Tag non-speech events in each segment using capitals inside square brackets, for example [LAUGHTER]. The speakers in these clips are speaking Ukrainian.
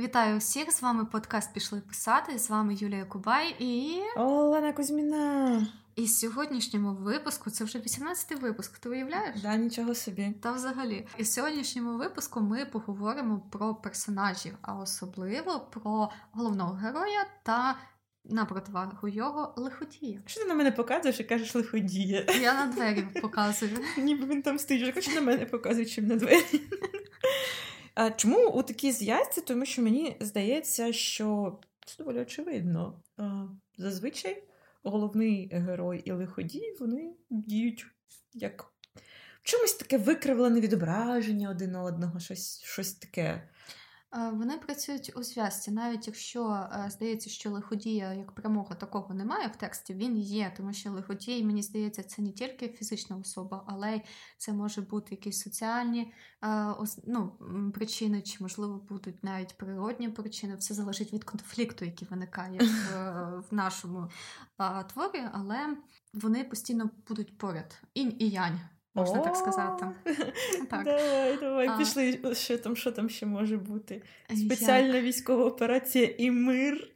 Вітаю всіх! З вами подкаст Пішли писати. З вами Юлія Кубай і Олена Кузьміна. І з сьогоднішньому випуску це вже 18-й випуск. Ти уявляєш? Да, нічого собі. Та взагалі, і в сьогоднішньому випуску ми поговоримо про персонажів, а особливо про головного героя та на противагу його лиходія. Що ти на мене показуєш і кажеш лиходія? Я на двері показую. Ніби він там стоїть, хоч на мене показує, чим на двері. Чому у такій зв'язці? Тому що мені здається, що це доволі очевидно. Зазвичай головний герой і лиходій вони діють як в чомусь таке викривлене відображення один одного, щось, щось таке. Вони працюють у зв'язці, навіть якщо здається, що лиходія як прямого такого немає в тексті, він є, тому що лиходій, мені здається, це не тільки фізична особа, але й це може бути якісь соціальні ну, причини, чи, можливо, будуть навіть природні причини. Все залежить від конфлікту, який виникає в, [LAUGHS] в нашому творі, але вони постійно будуть поряд. Інь і янь можна так сказати. [LAUGHS] Так. Давай, давай, а... пішли. Що там що там ще може бути? Спеціальна Як? військова операція і мир. [LAUGHS]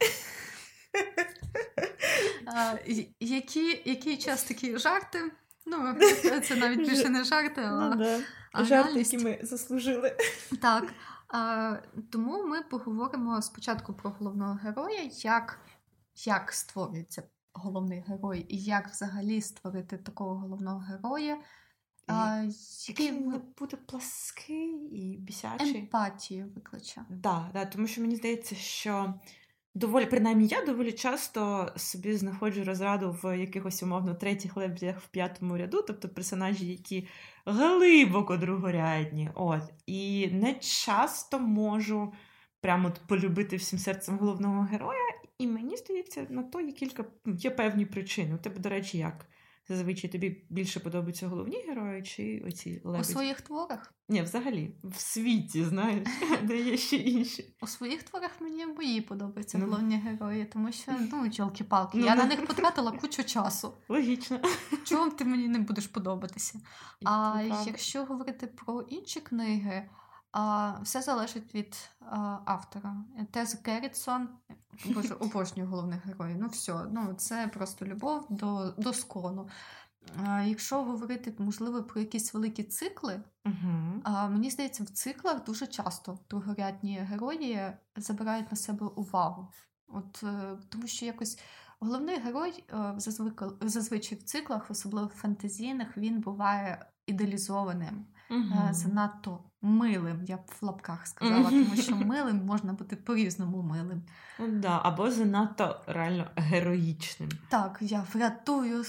А, які, Який час такі жарти? Ну, це [LAUGHS] навіть більше не жарти, а ну, да. а жарти, які ми заслужили. Так. А, Тому ми поговоримо спочатку про головного героя, як, як створюється головний герой, і як взагалі створити такого головного героя. А, Який він буде плаский і бісячий. Емпатію викличе. Да, да, тому що мені здається, що доволі, принаймні, я доволі часто собі знаходжу розраду в якихось умовно третіх лебедях в п'ятому ряду, тобто персонажі, які глибоко другорядні. От. І не часто можу прямо полюбити всім серцем головного героя. І мені здається, на то є кілька є певні причини. У тебе, до речі, як? Зазвичай тобі більше подобаються головні герої чи оці лебеді? У своїх творах? Ні, взагалі, в світі, знаєш, [LAUGHS] [LAUGHS] де є ще інші. У своїх творах мені мої подобаються ну. головні герої, тому що, ну, чолки-палки, ну, я на них потратила кучу часу. [LAUGHS] Логічно. Чому ти мені не будеш подобатися? І а якщо говорити про інші книги, Все залежить від а, автора. Тез Керрітсон, боже, [LAUGHS] обожнюю головних героїв. Ну, все, ну це просто любов до до скону. А, Якщо говорити, можливо, про якісь великі цикли, а, мені здається, в циклах дуже часто другорядні герої забирають на себе увагу. От, е, Тому що якось головний герой е, зазвичай в циклах, особливо фантазійних, він буває ідеалізованим, uh занадто милим, я б в лапках сказала, тому що милим можна бути по-різному милим. Ну да, Або занадто реально героїчним. Так, я врятую,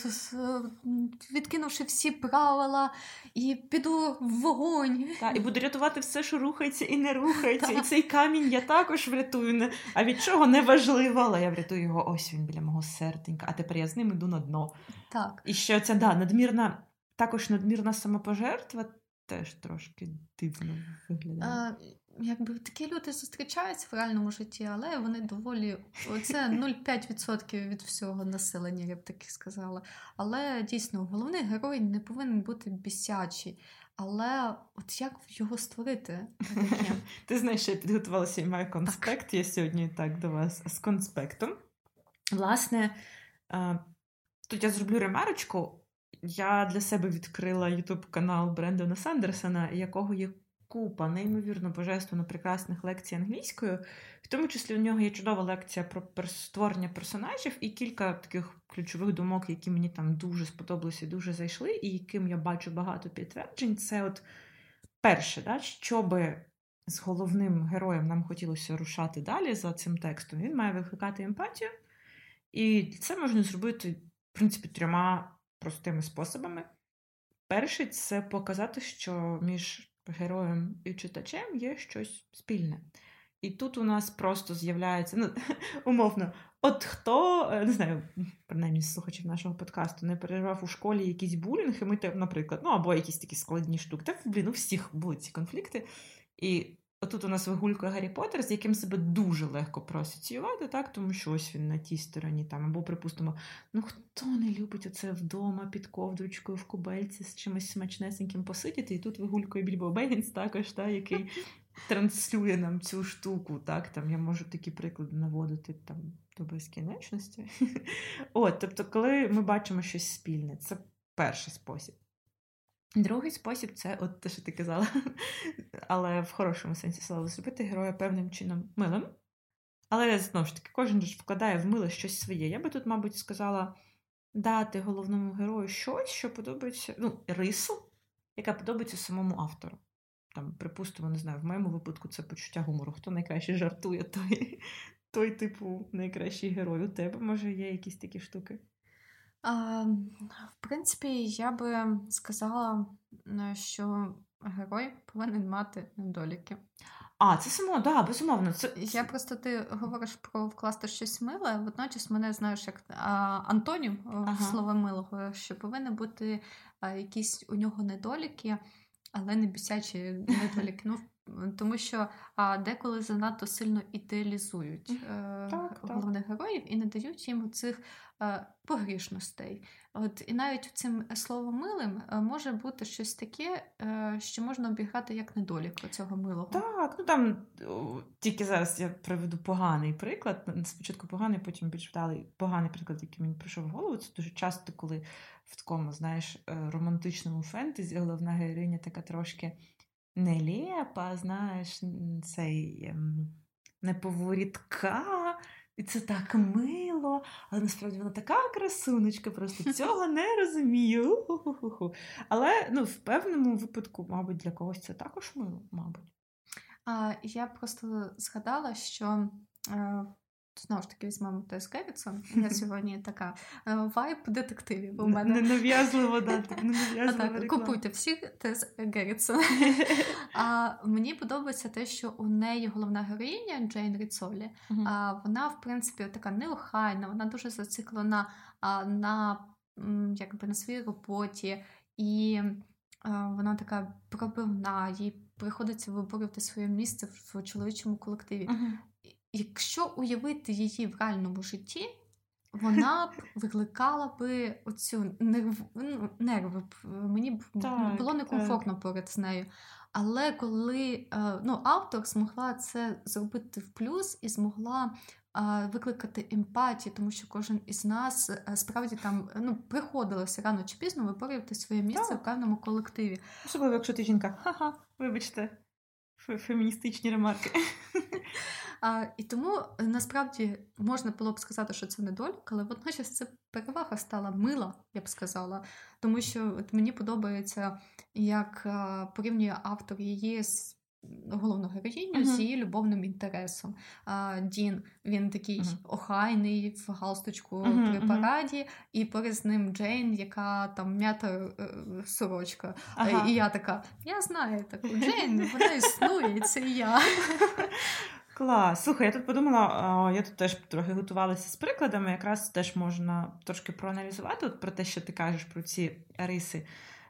відкинувши всі правила, і піду в вогонь. Так, І буду рятувати все, що рухається і не рухається. І цей камінь я також врятую. А від чого не важливо, але я врятую його. Ось він біля мого серденька, а тепер я з ним іду на дно. Так. І що ця да, надмірна, також надмірна самопожертва теж трошки дивно виглядає. А, Якби такі люди зустрічаються в реальному житті, але вони доволі це 0,5% від всього населення, я б таки сказала. Але дійсно головний герой не повинен бути бісячий. Але от як його створити? [LAUGHS] Ти знаєш, що я підготувалася і маю конспект. Я сьогодні так до вас з конспектом. Власне, тут я зроблю ремарочку. Я для себе відкрила ютуб канал Брендона Сандерсона, якого є купа неймовірно божественно прекрасних лекцій англійською. В тому числі у нього є чудова лекція про створення персонажів і кілька таких ключових думок, які мені там дуже сподобалися дуже зайшли, і яким я бачу багато підтверджень. Це от перше, да, щоб з головним героєм нам хотілося рушати далі за цим текстом, він має викликати емпатію. І це можна зробити, в принципі, трьома простими способами. Перший це показати, що між героєм і читачем є щось спільне. І тут у нас просто з'являється, ну, [LAUGHS] умовно, от хто, е, не знаю, принаймні слухачів нашого подкасту, не переживав у школі якийсь булінг, і ми, наприклад, ну або якісь такі складні штуки. Та блін, у всіх були ці конфлікти. І Отут у нас вигулькує Гаррі Поттер, з яким себе дуже легко проасоціювати, так? тому що ось він на тій стороні там. Або, припустимо, ну хто не любить оце вдома під ковдручкою в кубельці з чимось смачнесеньким посидіти, і тут вигулькує Більбо Бегінс також, так, який [LAUGHS] транслює нам цю штуку. Так, там я можу такі приклади наводити там до безкінечності. [LAUGHS] От, тобто, коли ми бачимо щось спільне, це перший спосіб. Другий спосіб це от те, що ти казала, [LAUGHS] але в хорошому сенсі слова зробити героя певним чином милим. Але знову ж таки, кожен ж вкладає в миле щось своє. Я би тут, мабуть, сказала дати головному герою щось, що подобається, ну, рису, яка подобається самому автору. Там, припустимо, не знаю, в моєму випадку це почуття гумору. Хто найкраще жартує, [LAUGHS] той, той типу, найкращий герой. У тебе, може, є якісь такі штуки? В принципі, я би сказала, що герой повинен мати недоліки. А, це само, да, безумовно. Це... Я просто ти говориш про вкласти щось миле, водночас мене знаєш як а, Антонів ага. слова милого, що повинні бути а, якісь у нього недоліки, але не бісячі недоліки. Ну, тому що а, деколи занадто сильно ідеалізують е, так, головних так. героїв і не дають їм цих е, погрішностей. От І навіть цим словом милим е, може бути щось таке, е, що можна обіграти як недолік цього милого. Так, ну там тільки зараз я приведу поганий приклад. Спочатку поганий, потім більш вдалий поганий приклад, який мені прийшов в голову. Це дуже часто, коли в такому, знаєш, е, романтичному фентезі головна героїня така трошки нелепа, знаєш, цей ем, неповорідка, і це так мило, але насправді вона така красуночка, просто [LAUGHS] цього не розумію. Але ну, в певному випадку, мабуть, для когось це також мило, мабуть. А, Я просто згадала, що е, Знову ж таки, візьмемо Тес Геррітсон. Я сьогодні така е, вайб детективів у мене. Ненав'язливо дати. Так, [LAUGHS] Купуйте всіх Тес Геррітсон. [LAUGHS] А мені подобається те, що у неї головна героїня Джейн Ріцолі. А вона, в принципі, така неохайна, вона дуже зациклена на якби на своїй роботі, і вона така пробивна, їй приходиться виборювати своє місце в чоловічому колективі якщо уявити її в реальному житті, вона б викликала би оцю нерв... ну, нерви. Мені б так, було некомфортно так. поряд з нею. Але коли е, ну, автор змогла це зробити в плюс і змогла викликати емпатію, тому що кожен із нас е, справді там ну, приходилося рано чи пізно виборювати своє місце так. в певному колективі. Особливо, якщо ти жінка, ха-ха, вибачте, феміністичні ремарки. А, І тому е, насправді можна було б сказати, що це недолік, але водночас це перевага стала мила, я б сказала. Тому що от мені подобається, як а, порівнює автор її з головну героїню uh-huh. з її любовним інтересом. А, Дін він такий uh-huh. охайний в галстучку uh-huh. при параді, і поряд з ним Джейн, яка там м'ята е, сорочка. І я така: я знаю таку Джейн, вона існує, це я. [LAUGHS] Клас. Слухай, я тут подумала, я тут теж трохи готувалася з прикладами, якраз теж можна трошки проаналізувати от про те, що ти кажеш про ці риси.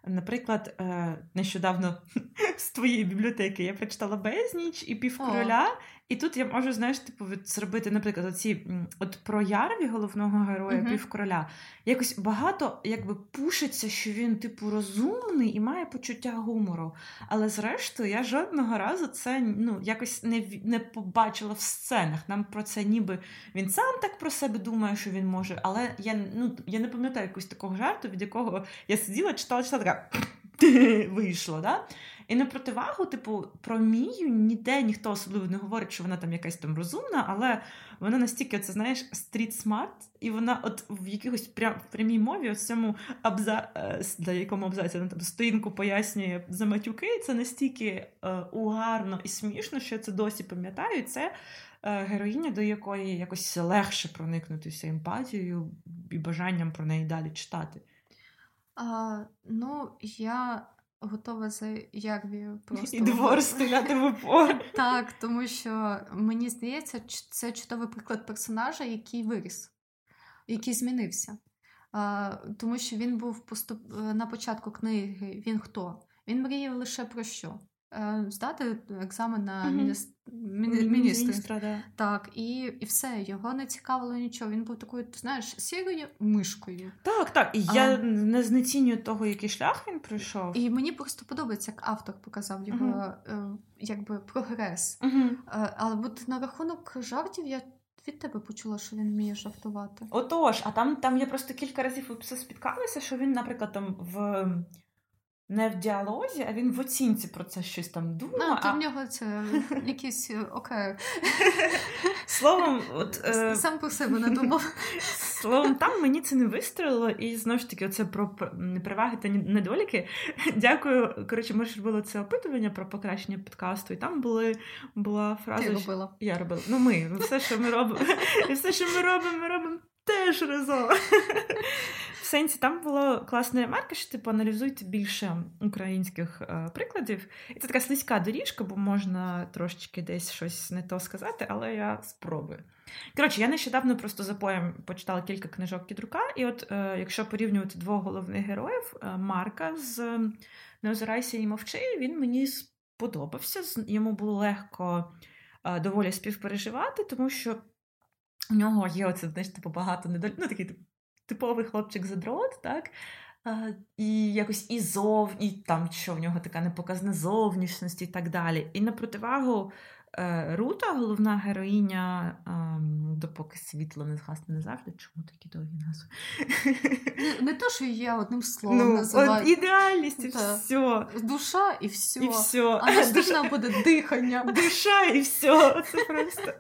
Наприклад, е, нещодавно [LAUGHS] з твоєї бібліотеки я прочитала безніч і півкороля, і тут я можу, знаєш, типу, зробити, наприклад, оці от про Ярві, головного героя uh-huh. півкороля, якось багато якби пушиться, що він, типу, розумний і має почуття гумору. Але зрештою, я жодного разу це ну, якось не не побачила в сценах. Нам про це ніби він сам так про себе думає, що він може. Але я ну, я не пам'ятаю якогось такого жарту, від якого я сиділа, читала, читала така [LAUGHS] вийшло. Да? І на противагу, типу, про Мію ніде ніхто особливо не говорить, що вона там якась там розумна, але вона настільки, це знаєш, street-smart, і вона от в якихось прям прямій мові, от цьому абза е, для якому абзаці вона там сторінку пояснює за матюки, це настільки е, угарно і смішно, що я це досі пам'ятаю. Це е, героїня, до якої якось легше проникнутися емпатією і бажанням про неї далі читати. А, Ну, я готова за Ярвію [LAUGHS] просто. І двор стріляти в упор. [LAUGHS] Так, тому що мені здається, це чудовий приклад персонажа, який виріс, який змінився. А, Тому що він був поступ... на початку книги. Він хто? Він мріяв лише про що? Е, здати екзамен на mm-hmm. міністр. Міністра, да. Так, і і все, його не цікавило нічого. Він був такою, ти знаєш, сірою мишкою. Так, так. І а... я не знецінюю того, який шлях він пройшов. І мені просто подобається, як автор показав його uh-huh. якби прогрес. Uh-huh. Але от на рахунок жартів я від тебе почула, що він вміє жартувати. Отож, а там там я просто кілька разів все спіткалася, що він, наприклад, там в. Не в діалозі, а він в оцінці про це щось там думає. Ну, то а... в нього це [LAUGHS] якийсь е, окей. Словом, от, е... сам по себе надумав. [LAUGHS] Словом, там мені це не вистрілило, і знову ж таки, оце про переваги та недоліки. [LAUGHS] Дякую. Коротше, ми ж робили це опитування про покращення подкасту, і там були була фраза. Ти робила. Я робила. Ну, ми, все, що ми робимо, і все, що ми робимо, ми робимо теж разом. Сенсі там було класна ремарка, що типу аналізуйте більше українських е, прикладів. І це така слизька доріжка, бо можна трошечки десь щось не то сказати, але я спробую. Коротше, я нещодавно просто за поєм почитала кілька книжок Кідрука, і от е, якщо порівнювати двох головних героїв, е, Марка з Не озирайся і мовчи, він мені сподобався. Йому було легко е, доволі співпереживати, тому що. У нього є оце, знаєш, типу, багато недоль... ну, такий типу, типовий хлопчик задрот, так? І якось і зовні, і там що в нього така непоказна зовнішність і так далі. І на противагу Рута, головна героїня, ем, допоки світло не згасне не завжди. Чому такі довгі назви? Не, то, що я одним словом ну, називаю. От ідеальність і все. Душа і все. І все. А наступна буде дихання. Душа і все. Це просто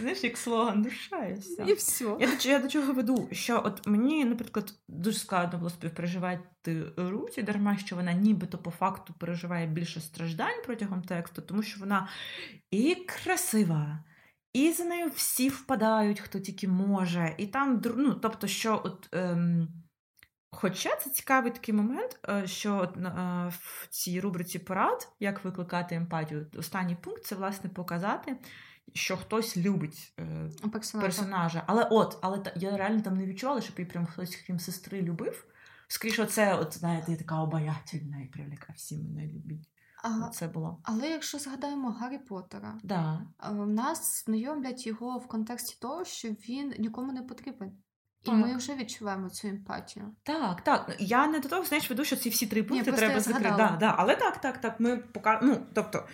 знаєш, як слоган душа і все. І все. Я до, я до чого веду? Що от мені, наприклад, дуже складно було співпереживати Руті, дарма що вона нібито по факту переживає більше страждань протягом тексту, тому що вона і красива, і за нею всі впадають, хто тільки може. І там, ну, тобто, що от. Ем, Хоча це цікавий такий момент, е, що от, е, в цій рубриці порад, як викликати емпатію, останній пункт це власне показати, що хтось любить е, персонажа. персонажа. Але от, але я реально там не відчувала, щоб її прям хтось, крім сестри, любив. Скоріше, це, от, знаєте, така обаятельна і привліка всі мене любить. А, це було. Але якщо згадаємо Гаррі Поттера, да. нас знайомлять його в контексті того, що він нікому не потрібен. І ми вже відчуваємо цю емпатію. Так, так. Я не до того, знаєш, веду, що ці всі три пункти Ні, треба закрити. Да, да. Але так, так, так. Ми пока... ну, тобто,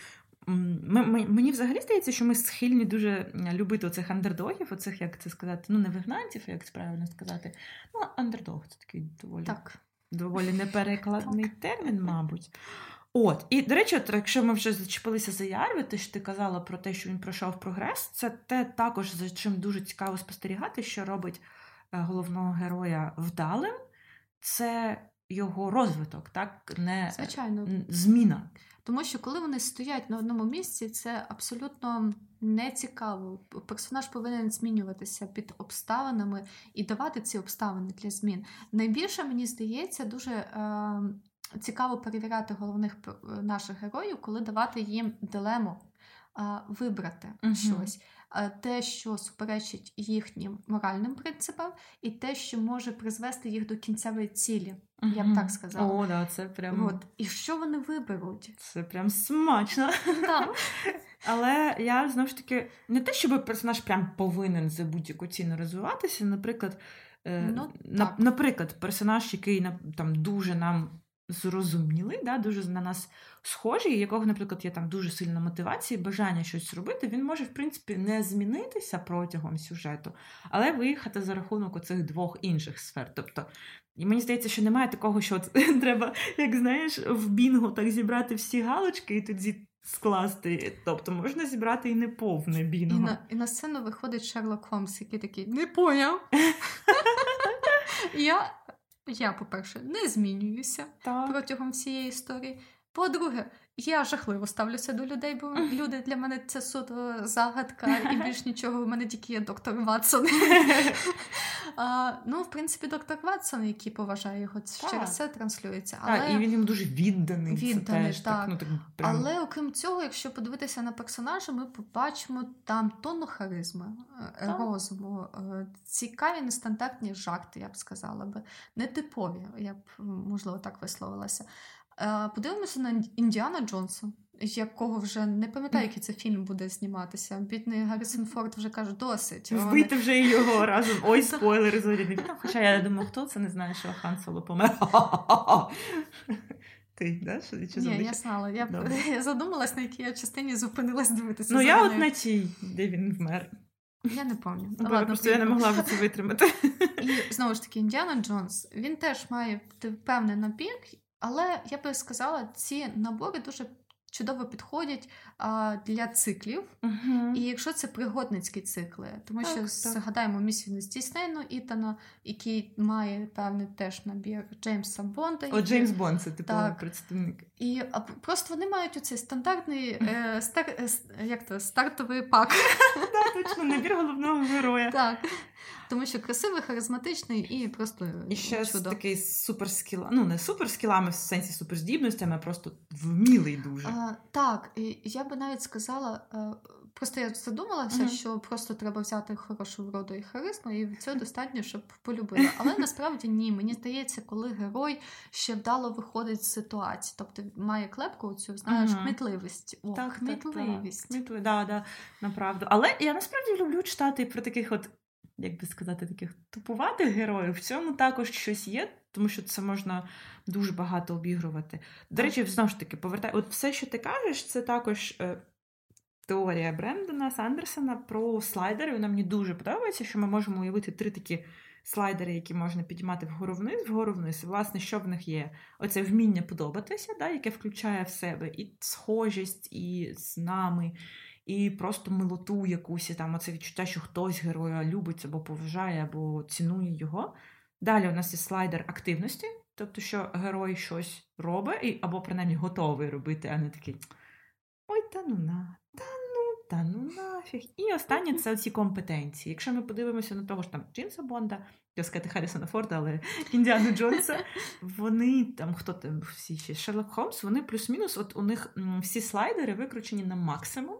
Мені взагалі здається, що ми схильні дуже любити оцих андердогів, оцих, як це сказати, ну, не вигнанців, як це правильно сказати. Ну, андердог це такий доволі так. доволі неперекладний [LAUGHS] термін, мабуть. От, і, до речі, от, якщо ми вже зачепилися за Ярві, ти ж ти казала про те, що він пройшов прогрес, це те також, за чим дуже цікаво спостерігати, що робить е, головного героя вдалим. Це його розвиток, так не Звичайно. зміна. Тому що коли вони стоять на одному місці, це абсолютно не цікаво. Персонаж повинен змінюватися під обставинами і давати ці обставини для змін. Найбільше мені здається, дуже е, цікаво перевіряти головних наших героїв, коли давати їм дилему е, вибрати uh щось. Е, те, що суперечить їхнім моральним принципам, і те, що може призвести їх до кінцевої цілі. Я б так сказала. О, да, це прям... От. І що вони виберуть? Це прям смачно. Да. [LAUGHS] Але я знову ж таки не те, щоб персонаж прям повинен за будь-яку ціну розвиватися. Наприклад, е, ну, на, наприклад, персонаж, який там дуже нам зрозумілий, да, дуже на нас схожий, якого, наприклад, є там дуже сильна мотивація, бажання щось робити, він може, в принципі, не змінитися протягом сюжету, але виїхати за рахунок оцих двох інших сфер. Тобто, і мені здається, що немає такого, що от, [LAUGHS] треба, як знаєш, в Бінгу так зібрати всі галочки і тоді. Скласти, тобто можна зібрати і неповне бінго. І на і на сцену виходить Шерлок Холмс, який такий не поняв. [LAUGHS] Я я, по-перше, не змінююся так. протягом всієї історії. По-друге, я жахливо ставлюся до людей, бо люди для мене це суто загадка, і [LAUGHS] більш нічого в мене тільки є доктор Ватсон. [LAUGHS] а, Ну, в принципі, доктор Ватсон, який поважає його, так. через це транслюється. Але... Так, І він їм дуже відданий. Відданий, це теж, так. так, ну, так прям... Але окрім цього, якщо подивитися на персонажа, ми побачимо там тонну харизми, е, так. розуму, е, цікаві нестандартні жарти, я б сказала би, нетипові, я б можливо так висловилася. Подивимося на Індіана Джонса. якого вже не пам'ятаю, який це фільм буде зніматися. Бідний Гаррісон Форд вже каже, досить. Вбити вже його разом. Ой, [LAUGHS] спойлери зоряний Хоча я думаю, хто це не знає, що Хан Соло помер. [LAUGHS] Ти, да? Що, чи Ні, я знала. Я, [LAUGHS] я задумалась, на якій я частині зупинилась дивитися. Ну, я от на тій, де він вмер. Я не пам'ятаю. Ладно, Просто я не могла б це витримати. І знову ж таки, Індіана Джонс, він теж має певний набір, але я би сказала, ці набори дуже чудово підходять для циклів. Uh-huh. І якщо це пригодницькі цикли, тому так, що так. згадаємо місію Діснейну Ітана, який має певний теж набір Джеймса Бонда. О, Джеймс Бонд, це типовий представник. І а, просто вони мають оцей стандартний е, [LAUGHS] стар, е, як то, стартовий пак. Так, точно, набір головного героя. Так. Тому що красивий, харизматичний і просто І ще чудо. такий суперскіла. Ну, не суперскілами в сенсі суперздібностями, а просто вмілий дуже. А, Так, і я би навіть сказала. Е, просто я задумалася, uh-huh. що просто треба взяти хорошу вроду і харизму, і цього достатньо, щоб полюбили. Але насправді ні. Мені здається, коли герой ще вдало виходить з ситуації, тобто має клепку цю, знаєш, uh-huh. кмітливість. О, так, кмітливість. Так, так. Да, да, направду. Але я насправді люблю читати про таких от як би сказати, таких тупуватих героїв, в цьому також щось є, тому що це можна дуже багато обігрувати. До речі, знову ж таки, повертаю, от все, що ти кажеш, це також. Е, теорія Брендона Сандерсона про слайдери. Вона мені дуже подобається, що ми можемо уявити три такі слайдери, які можна підіймати вгору вниз, вгору вниз. І, власне, що в них є? Оце вміння подобатися, да, яке включає в себе і схожість, і з нами, і просто милоту якусь, і там оце відчуття, що хтось героя любить або поважає, або цінує його. Далі у нас є слайдер активності, тобто, що герой щось робить, або принаймні готовий робити, а не такий ой, та ну на, та ну, та ну нафіг. І останнє це ці компетенції. Якщо ми подивимося на того ж там Джинса Бонда, я сказати Харрісона Форда, але [LAUGHS] Індіану Джонса, вони там, хто там всі ще Шерлок Холмс, вони плюс-мінус, от у них всі слайдери викручені на максимум.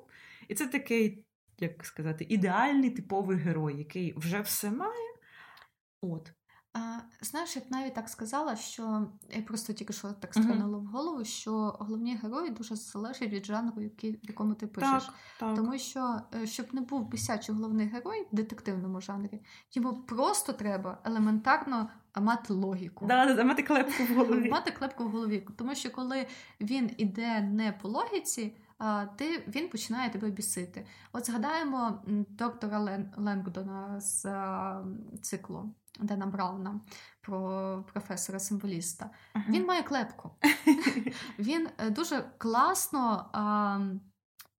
І це такий, як сказати, ідеальний типовий герой, який вже все має. От. Знаєш, я б навіть так сказала, що я просто тільки що так стринула uh-huh. в голову, що головні герої дуже залежать від жанру, який, в якому ти пишеш. Так, так. Тому що, е, щоб не був бісячий головний герой в детективному жанрі, йому просто треба елементарно мати логіку. Да, Мати клепку в голові. [LAUGHS] Мати клепку в голові. Тому що коли він іде не по логіці ти, він починає тебе бісити. От згадаємо доктора Лен, Ленгдона з а, циклу Дена Брауна про професора символіста. Uh-huh. Він має клепку. [LAUGHS] Він е, дуже класно. А,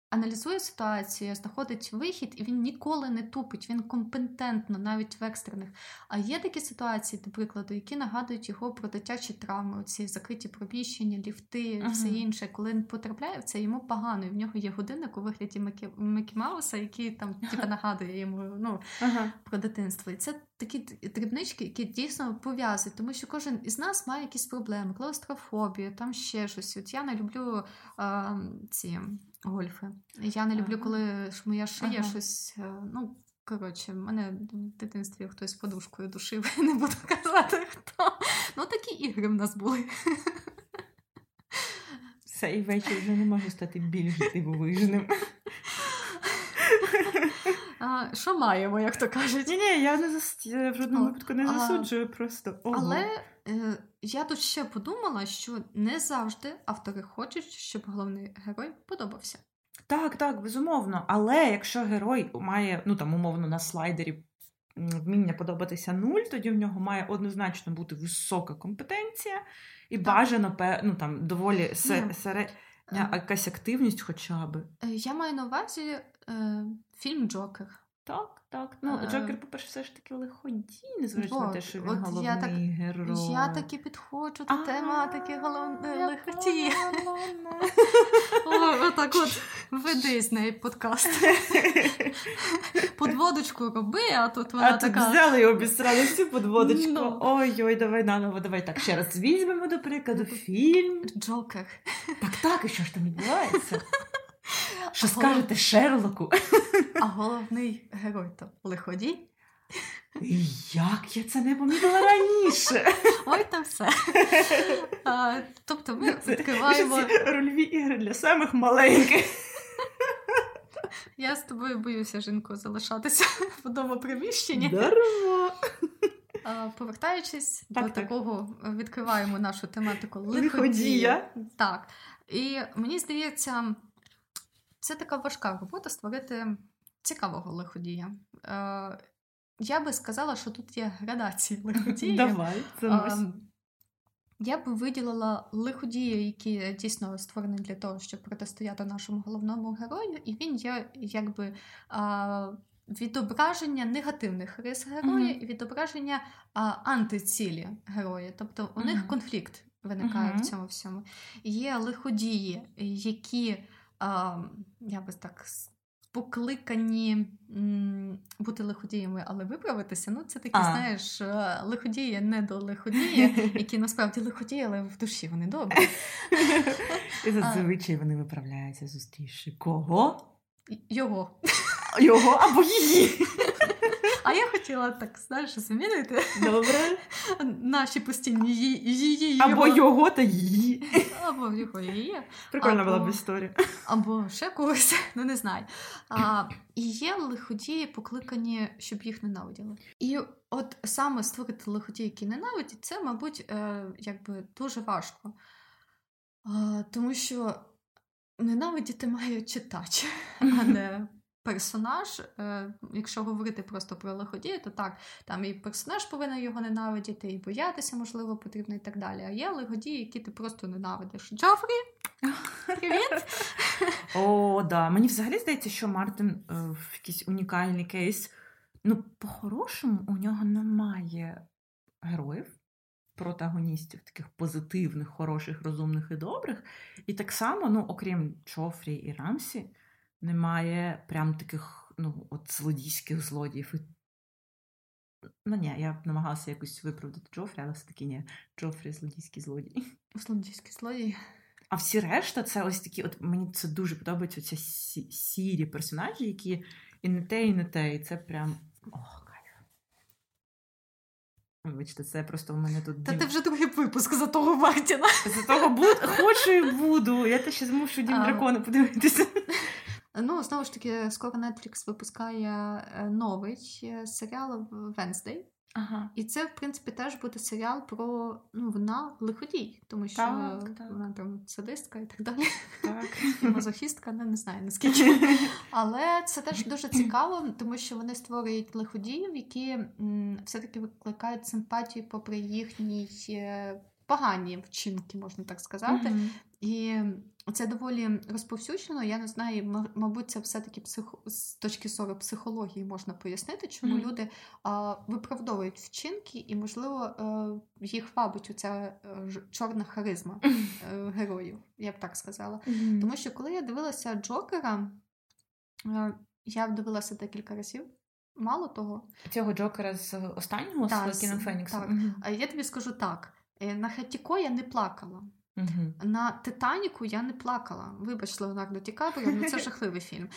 аналізує ситуацію, знаходить вихід, і він ніколи не тупить, він компетентно, навіть в екстрених. А є такі ситуації, до прикладу, які нагадують його про дитячі травми, ці закриті приміщення, ліфти, uh-huh. все інше. Коли він потрапляє в це, йому погано. І в нього є годинник у вигляді Мікі, Мікі Мауса, який там типу, нагадує йому ну, uh-huh. про дитинство. І це такі дрібнички, які дійсно пов'язують, тому що кожен із нас має якісь проблеми, клаустрофобію, там ще щось. От я не люблю а, ці гольфи. Я не люблю, коли моя шия ага. щось. Е, ну, коротше, в мене в дитинстві хтось подушкою душив, [LAUGHS] не буду казати хто. Ну, такі ігри в нас були. Цей вечір вже не може стати більш дивовижним. [LAUGHS] А, Що маємо, як то кажуть? Ні, ні, я не зас... я в жодному випадку не засуджую, а, просто. Ого. Але е, я тут ще подумала, що не завжди автори хочуть, щоб головний герой подобався. Так, так, безумовно. Але якщо герой має, ну там, умовно, на слайдері вміння подобатися нуль, тоді в нього має однозначно бути висока компетенція і так. бажано ну, там, доволі середня якась активність хоча б. Е, я маю на увазі е, фільм Джокер. Так, так. Ну, а, Джокер, по-перше, все ж таки лиходій, незважаючи на те, що він головний я так, герой. Я таки підходжу до тематики головної лихоті. Отак от веди з неї подкаст. Подводочку роби, а тут вона а така... А тут взяли і обісрали всю подводочку. Ну. Ой-ой, давай наново, давай так ще раз візьмемо, до прикладу, фільм. Джокер. Так, так, і що ж там відбувається? Що скажете Шерлоку? А головний герой то лиходій. Як я це не помітила раніше? Ой, там все. А, Тобто ми відкриваємо. Рольові ігри для самих маленьких. Я з тобою боюся, жінку, залишатися в одному приміщенні. Дарма. Повертаючись так, до так. такого, відкриваємо нашу тематику лиходія. Лиходія. Так. І мені здається, це така важка робота створити цікавого лиходія. Е, Я би сказала, що тут є градації лиходія. Давай, занось. Я б виділила лиходія, який дійсно створений для того, щоб протистояти нашому головному герою, і він є якби відображення негативних рис героя і відображення антицілі героя. Тобто у них конфлікт виникає в цьому всьому. Є лиходії, які, я би так покликані бути лиходіями, але виправитися. Ну, це такі, А. знаєш, е, лиходії не до лиходії, [LAUGHS] які насправді лиходії, але в душі вони добрі. І зазвичай вони виправляються зустрівши кого? Його. Його або її. [LAUGHS] А я хотіла так, знаєш, змінити Добре. [LAUGHS] наші постійні її, її Або його, його та її. або його її, Прикольна була б історія. або ще когось, [LAUGHS] ну не знаю. А, і є лиходії, покликані, щоб їх ненавиділи. І от саме створити лиходії, які ненавидять, це, мабуть, е, якби дуже важко. А, тому що ненавидіти має читач, а не персонаж. Е, якщо говорити просто про лиходія, то так, там і персонаж повинен його ненавидіти, і боятися, можливо, потрібно, і так далі. А є лиходії, які ти просто ненавидиш. Джофрі, привіт! О, да. Мені взагалі здається, що Мартин е, в якийсь унікальний кейс. Ну, по-хорошому, у нього немає героїв, протагоністів, таких позитивних, хороших, розумних і добрих. І так само, ну, окрім Джофрі і Рамсі, немає прям таких, ну, от злодійських злодіїв. Ну, ні, я б намагалася якось виправдати Джофрі, але все-таки ні. Джофрі злодійський злодій. Злодійський злодій. А всі решта, це ось такі, от мені це дуже подобається, ці сі- сірі персонажі, які і не те, і не те. І це прям. Ох, кайф. Вибачте, це просто у мене тут Та дім... ти вже другий випуск за того Мартіна. За того буду, [LAUGHS] хочу і буду. Я те ще змушу дім дракона подивитися. Ну, знову ж таки, скоро Netflix випускає е, новий е, серіал Wednesday. Ага. І це, в принципі, теж буде серіал про ну, вона лиходій, тому що Так, так. вона там садистка і так далі. Так. [LAUGHS] І мазохістка, ну, не знаю наскільки. [LAUGHS] Але це теж дуже цікаво, тому що вони створюють лиходіїв, які м, все-таки викликають симпатію попри їхні е, погані вчинки, можна так сказати. Мгм. І це доволі розповсюджено. Я не знаю, мабуть, це все-таки психо... з точки зору психології можна пояснити, чому Мгм. люди а, виправдовують вчинки, і, можливо, е, їх вабить оця е, чорна харизма е, [LAUGHS] героїв, я б так сказала. Мгм. Тому що коли я дивилася Джокера, е, я дивилася декілька разів. Мало того, Цього Джокера з останнього Та, з Феніксом. так. А я тобі скажу так: на Хатіко я не плакала. Мгм. На Титаніку я не плакала. Вибач, Леонардо Ді Капріо, ну це [LAUGHS] жахливий фільм.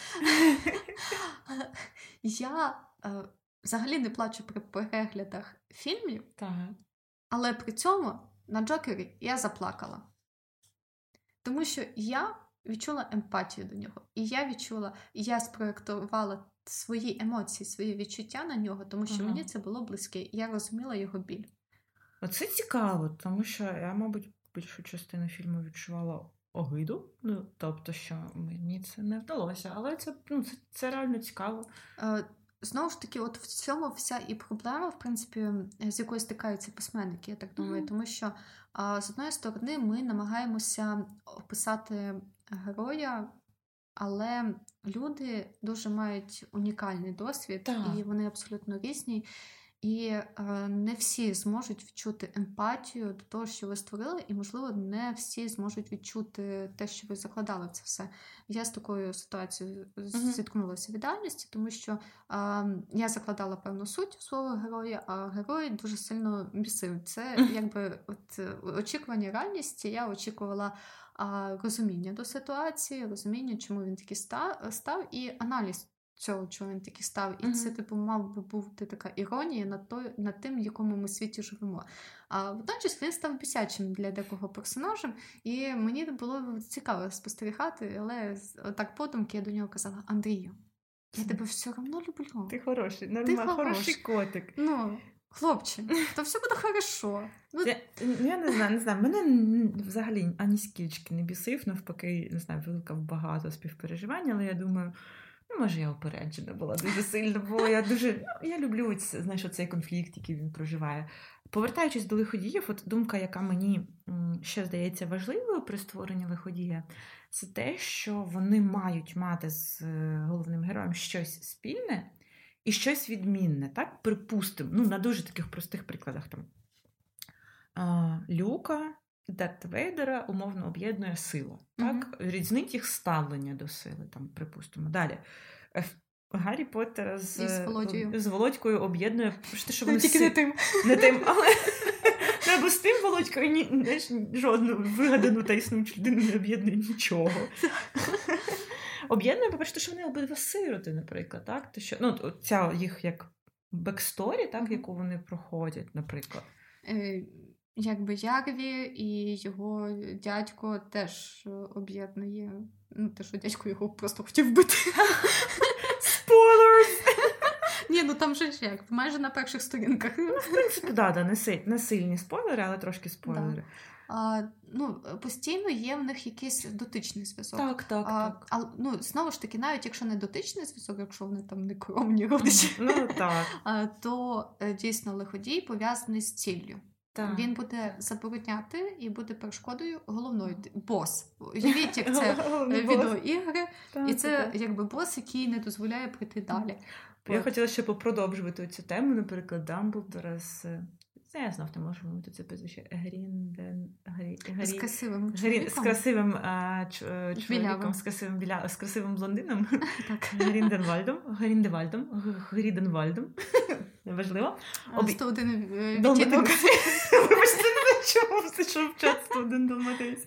Я е, взагалі не плачу при переглядах фільмів, Так. але при цьому на Джокері я заплакала. Тому що я відчула емпатію до нього. І я відчула, і я спроєктувала свої емоції, свої відчуття на нього, тому що Ага. мені це було близьке. і Я розуміла його біль. Оце цікаво, тому що я, мабуть, більшу частину фільму відчувала огиду. Ну, тобто, що мені це не вдалося. Але це, ну, це, це реально цікаво. Е, Знову ж таки, от в цьому вся і проблема, в принципі, з якою стикаються письменники, я так думаю, Мгм. тому що з одної сторони ми намагаємося описати героя, але люди дуже мають унікальний досвід, Так. і вони абсолютно різні. І е, не всі зможуть відчути емпатію до того, що ви створили, і, можливо, не всі зможуть відчути те, що ви закладали в це все. Я з такою ситуацією зіткнулася в ідеальності, тому що е, я закладала певну суть у свого героя, а герой дуже сильно бісив. Це якби от, е, очікування реальності. Я очікувала розуміння до ситуації, розуміння, чому він такий ста- став, і аналіз цього, чого він такий став. І mm-hmm. це, типу, мав би бути така іронія над той, над тим, в якому ми світі живемо. А водночас він став бісячим для декого персонажем, і мені було цікаво спостерігати, але так подумки я до нього казала: Андрію, я тебе все одно люблю. Ти хороший, нормальний, хороший котик. Ну, Хлопче, то все буде хорошо. Ну, я, ну, я не знаю, не знаю. Мене взагалі ані скільки не бісив, навпаки, не знаю, велика багато співпереживання, але я думаю, може, я опереджена була дуже сильно, бо я дуже ну, я люблю знаєш, цей конфлікт, який він проживає. Повертаючись до лиходіїв, от думка, яка мені ще здається важливою при створенні лиходія, це те, що вони мають мати з е, головним героєм щось спільне і щось відмінне. Так, припустимо, ну, на дуже таких простих прикладах там. Люка Дарта Вейдера умовно об'єднує сила. Так? Mm-hmm. Різнить їх ставлення до сили, там, припустимо. Далі. Гаррі Поттера з з Володькою об'єднує що, що вони Тільки си... не тим. Не тим, [LAUGHS] але треба з тим Володькою ні, не, жодну вигадану та існуючу людину не об'єднує нічого. [LAUGHS] Об'єднує, по-перше, що вони обидва сироти, наприклад. так? Те, що, ну, Ця їх як backstory, так, яку вони проходять, наприклад. Е, Якби Ярві і його дядько теж об'єднує. Ну, те, що дядько його просто хотів вбити. Спойлерс! Ні, ну там же ж як, майже на перших сторінках. Ну, в принципі, да, да, не, не сильні спойлери, але трошки спойлери. Да. А, ну, Постійно є в них якийсь дотичний зв'язок. Так, так. А, так. А, ну, Знову ж таки, навіть якщо не дотичний зв'язок, якщо вони там не кровні родичі, ну, так. то е, дійсно лиходій пов'язаний з ціллю. Так. Він буде забороняти і буде перешкодою головною бос. Уявіть, як це [LAUGHS] відеоігри, і це якби бос, який не дозволяє прийти далі. Я хотіла ще попродовжувати цю тему, наприклад, Дамблдора з. Я знов не можу мовити це прізвище Грінден Грі... Грі... з красивим Грі... з красивим а, ч... чоловіком, з красивим біля... з красивим блондином [LAUGHS] так. Грінденвальдом, Гріндевальдом, Гріденвальдом. [LAUGHS] Неважливо. Обі... 101 відтінок. [LAUGHS] Вибачте, не чому все, що в чат 101 далматинець.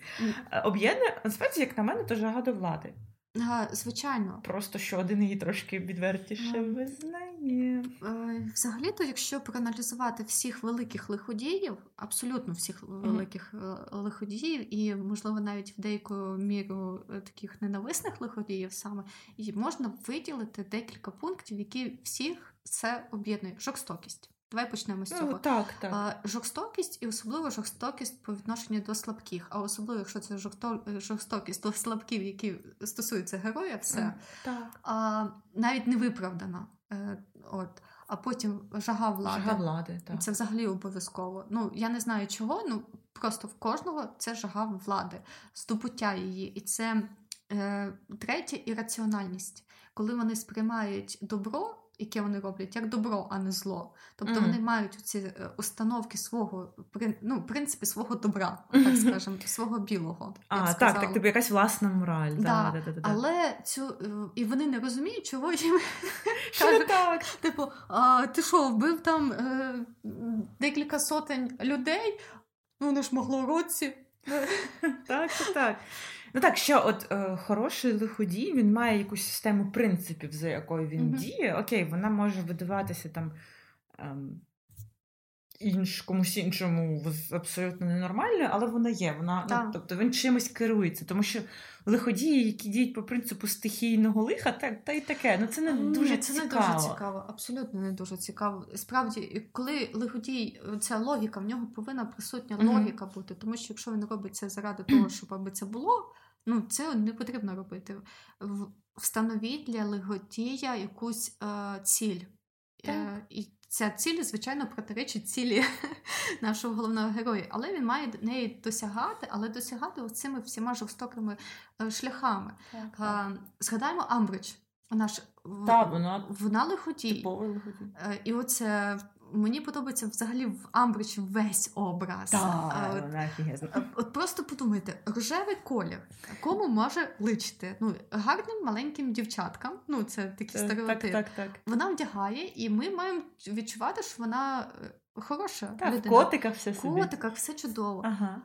Об'єднує, насправді, як на мене, то жага до влади. А, Звичайно. Просто що один її трошки відвертіше визнає. Е, взагалі-то, якщо проаналізувати всіх великих лиходіїв, абсолютно всіх великих mm-hmm. лиходіїв, і, можливо, навіть в деяку міру е, таких ненависних лиходіїв саме, і можна виділити декілька пунктів, які всіх це об'єднує. Жорстокість. Давай почнемо з ну, цього. Ну, так, так. А, Жорстокість і особливо жорстокість по відношенню до слабких. А особливо, якщо це жорстокість до слабків, які стосуються героя, все так. А, навіть не виправдана. Е, от. А потім жага влади. Жага влади, так. Це взагалі обов'язково. Ну, я не знаю чого, ну просто в кожного це жага влади, здобуття її. І це е, третє ірраціональність. Коли вони сприймають добро яке вони роблять, як добро, а не зло. Тобто mm. вони мають ці е, установки свого ну, в принципі, свого добра, [LAUGHS] так скажемо, свого білого. А, так, так, тобі якась власна мораль. Да. Да, да, да, Але цю е, і вони не розуміють, чого їм [LAUGHS] кажуть, так. типу, а ти що, вбив там е, декілька сотень людей? Ну, вони ж могло році. Так, так. Ну так, що от е, хороший лиходій, він має якусь систему принципів, за якою він mm-hmm. діє. Окей, вона може видаватися там ем, інш, комусь іншому абсолютно ненормальною, але вона є. Вона, ну, Тобто він чимось керується. Тому що лиходії, які діють по принципу стихійного лиха, та, та й таке. Ну це не дуже це цікаво. не дуже цікаво, абсолютно не дуже цікаво. Справді, коли лиходій, ця логіка, в нього повинна присутня mm-hmm. логіка бути, тому що якщо він робить це заради того, щоб аби це було. Ну, це не потрібно робити. Встановіть для леготія якусь е, ціль. Е, І ця ціль, звичайно, протиречить цілі [LAUGHS] нашого головного героя. Але він має неї досягати, але досягати цими всіма жорстокими е, шляхами. Так, так. Е, згадаємо Амбридж. Вона ж Та, вона, вона лихотій. Е, і оце Мені подобається взагалі в Амбридж весь образ. Так, от, от просто подумайте, рожевий колір, кому може личити? Ну, гарним маленьким дівчаткам, ну це такі стереотипи. Так, так, так. Вона вдягає, і ми маємо відчувати, що вона е, хороша. Так, людина. В котиках все В котиках все чудово. Ага.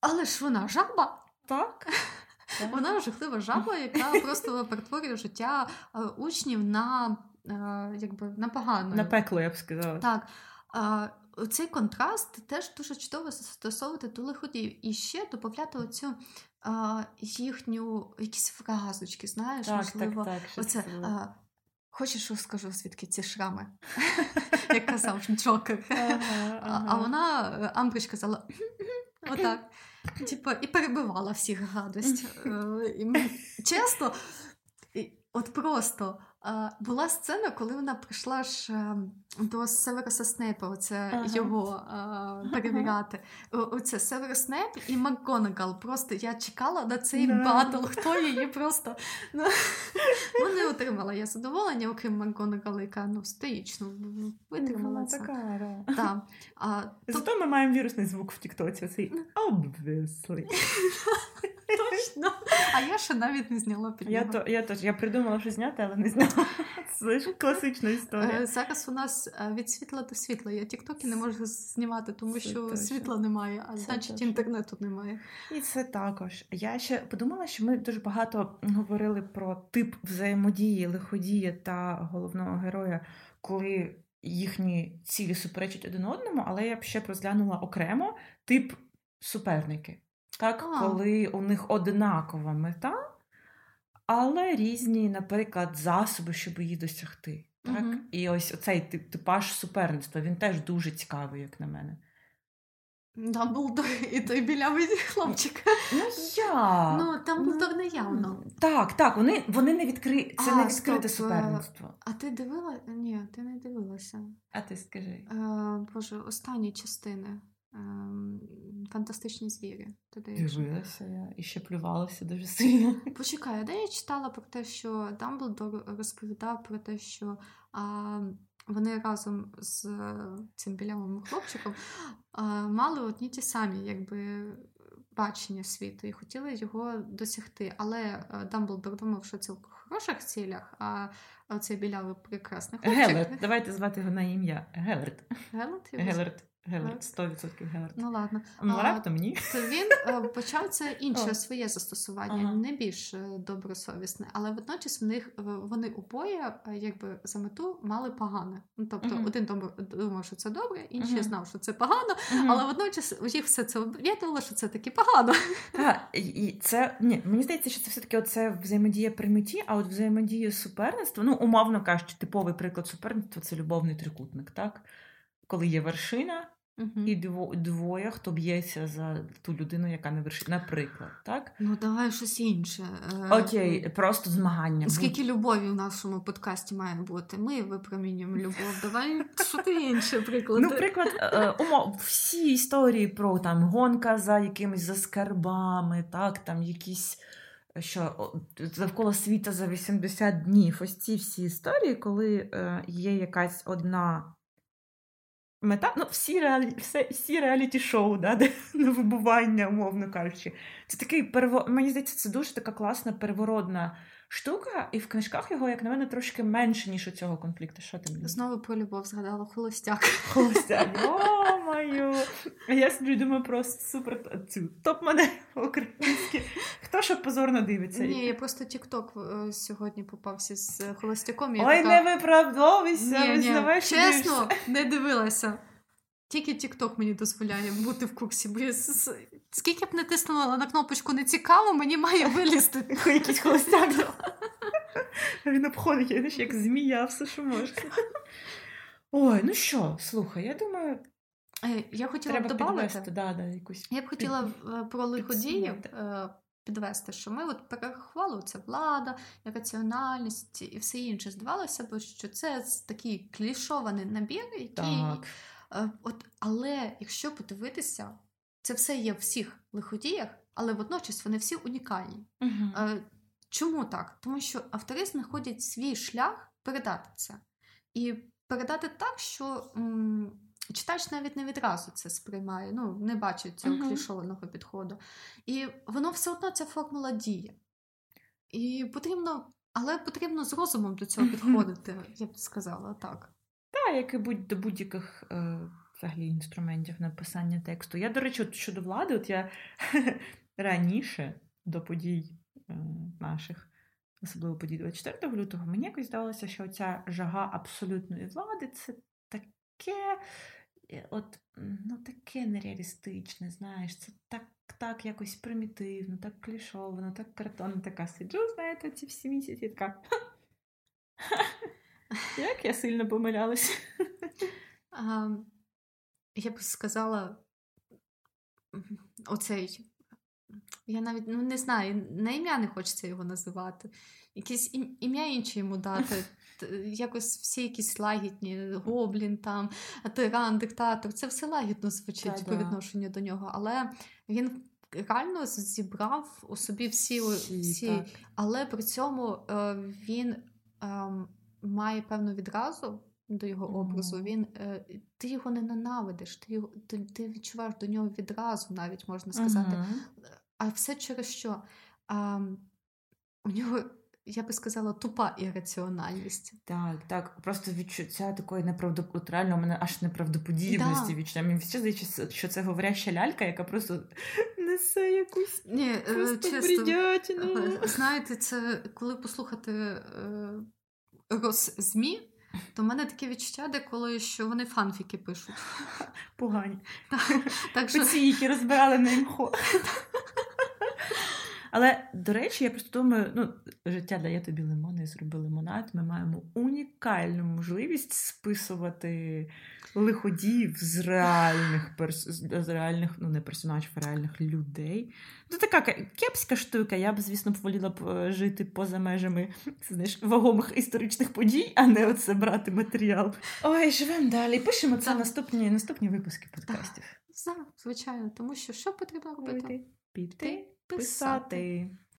Але ж вона жаба. Так. Вона жахлива жаба, яка просто перетворює життя е, учнів на якби на погано. На пекло, я б сказала. Так. Цей контраст теж дуже чудово застосовувати до лиходіїв. І ще додати оцю а, їхню якісь фразочки, знаєш, так, можливо, так, так, оце. А, Хочеш, що скажу, звідки ці шрами? [LAUGHS] Як казав Джокер. А вона, Амбридж казала отак. Типу, і перебивала всіх гадость. [LAUGHS] Е, чесно, от просто була сцена, коли вона прийшла ж ем, до Североса Снейпа, оце ага. його [LAUGHS] перевіряти. Оце Северос Снейп і МакГонагал. Просто я чекала на цей да. батл, хто її просто ну, [LAUGHS] ну, не отримала я задоволення, окрім МакГонагал, яка ну, стоїчно витримала це. Така, да. а, Зато ми маємо вірусний звук в Тіктоці, оцей obviously. [LAUGHS] Точно. А я ще навіть не зняла під Я то, я теж я придумала, що зняти, але не зняла. [LAUGHS] Це ж класична історія. Е, зараз у нас е, від світла до світла. Я тіктоки не можу знімати, тому це що точно. світла немає, а це значить точно. інтернету немає. І це також. Я ще подумала, що ми дуже багато говорили про тип взаємодії лиходія та головного героя, коли їхні цілі суперечать один одному, але я б ще розглянула окремо тип суперники так, а. коли у них однакова мета, але різні, наприклад, засоби, щоб її досягти. Так? Угу. І ось оцей типаж суперництва, він теж дуже цікавий, як на мене. Дамблдор і той білявий хлопчик. Ну, я. Ну, Дамблдор не явно. Так, так, вони вони не відкри... це а, не відкрите стоп. суперництво. А ти дивила? Ні, ти не дивилася. А ти скажи. Е, Боже, останні частини. Ем, фантастичні звірі. Дивилася я і ще плювалася дуже сильно. [LAUGHS] Почекай, де я читала про те, що Дамблдор розповідав про те, що а, вони разом з цим білявим хлопчиком а, мали одні ті самі, якби. Бачення світу і хотіли його досягти. Але е, Дамблдор думав, що це в хороших цілях, а цей білявий прекрасний хлопчик... Гелерт, давайте звати його на ім'я. Гелерт. Гелерт? Гелерт. Гелерт, 100% Гелерт. Ну ладно. Ну, раптом ні. То він е, почав це інше своє застосування, ага. не більш е, добросовісне, але водночас в них вони обоє е, якби за мету мали погане. Ну, Тобто uh один думав, що це добре, інший uh знав, що це погано, uh але водночас їх все це об'єднувало, що це таки погано. Так, і це ні, мені здається, що це все-таки оце взаємодія при меті, а от взаємодія суперництва, ну, умовно кажучи, типовий приклад суперництва це любовний трикутник, так? Коли є вершина, Угу. І двоє, хто б'ється за ту людину, яка не вершить, наприклад, так? Ну, давай щось інше. Е, Окей, просто змагання. Скільки любові в нашому подкасті має бути? Ми випромінюємо любов. Давай що ти інше приклад. Ну, приклад, е, е, умов, всі історії про там гонка за якимись за скарбами, так, там якісь. Що навколо світа за 80 днів. Ось ці всі історії, коли е, є якась одна Мета, ну, всі реалі, все, всі реаліті-шоу, да, [LAUGHS] де на вибування, умовно кажучи. Це такий перво... Мені здається, це дуже така класна переворотна штука, і в книжках його, як на мене, трошки менше, ніж у цього конфлікту. Що ти мені? Знову про любов згадала холостяк. Холостяк. О, мою. Я собі думаю про супер цю топ-модель українські. Хто що позорно дивиться? Ні, я просто Тік-Ток е, сьогодні попався з холостяком. Я Ой, така... не виправдовуйся, визнавай, Чесно, не дивилася. Тільки TikTok мені дозволяє бути в курсі, бо я скільки б не тиснула на кнопочку не цікаво, мені має вилізти. [LAUGHS] Якийсь холостяк. Він обходить, як змія, все, що може. Ой, ну що, слухай, я думаю. Е, я хотіла б додати. Да, да, якусь Я б хотіла е, про лиходіїв е, підвести, що ми от перерахували це влада, раціональність і все інше. Здавалося б, що це такий клішований набір, який. Так. От, Але якщо подивитися, це все є в всіх лиходіях, але водночас вони всі унікальні. Угу. Чому так? Тому що автори знаходять свій шлях передати це. І передати так, що м- читач навіть не відразу це сприймає, ну, не бачить цього uh клішованого підходу. І воно все одно ця формула діє. І потрібно, але потрібно з розумом до цього підходити, я б сказала так. Так, як і будь до будь-яких е, взагалі інструментів написання тексту. Я, до речі, от щодо влади, от я [LAUGHS] раніше до подій е, наших, особливо подій 24 лютого, мені якось здалося, що ця жага абсолютної влади це таке, от, ну, таке нереалістичне, знаєш, це так так якось примітивно, так клішовано, так картонно, така сиджу, знаєте, ці всі місяці така. [LAUGHS] Як я сильно помилялася. Я б сказала, оцей. Я навіть ну, не знаю, на ім'я не хочеться його називати. Якесь ім'я інше йому дати. Якось всі якісь лагідні, гоблін, там, тиран, диктатор. Це все лагідно звучить по відношенню до нього. Але він реально зібрав у собі всі, всі але при цьому е, він е, має певну відразу до його образу. Mm-hmm. Він, е, Ти його не ненавидиш, ти його, ти, ти відчуваєш до нього відразу, навіть можна сказати. Mm-hmm. А все через що? У нього. Я би сказала, тупа ірраціональність. Так, так. Просто відчуття такої реально у мене аж неправдоподібності да. відчуття. Мені все здається, що це говоряща лялька, яка просто [LAUGHS] несе якусь Ні, е, просто чесно, Знаєте, це коли послухати е, роз-ЗМІ, то в мене таке відчуття, деколи що вони фанфіки пишуть. [LAUGHS] Погані. Так, що... Ці, які розбирали на імхо. [LAUGHS] Але, до речі, я просто думаю, ну, життя дає тобі лимони і зроби лимонад. Ми маємо унікальну можливість списувати лиходіїв з реальних перс... з реальних, ну не персонажів, а реальних людей. Ну, така кепська штука. Я б, звісно, поволіла б е, жити поза межами знаєш, вагомих історичних подій, а не оце брати матеріал. Ой, живемо далі. Пишемо це наступні наступні випуски подкастів. Так, звичайно, тому що що потрібно робити? Піти, писати.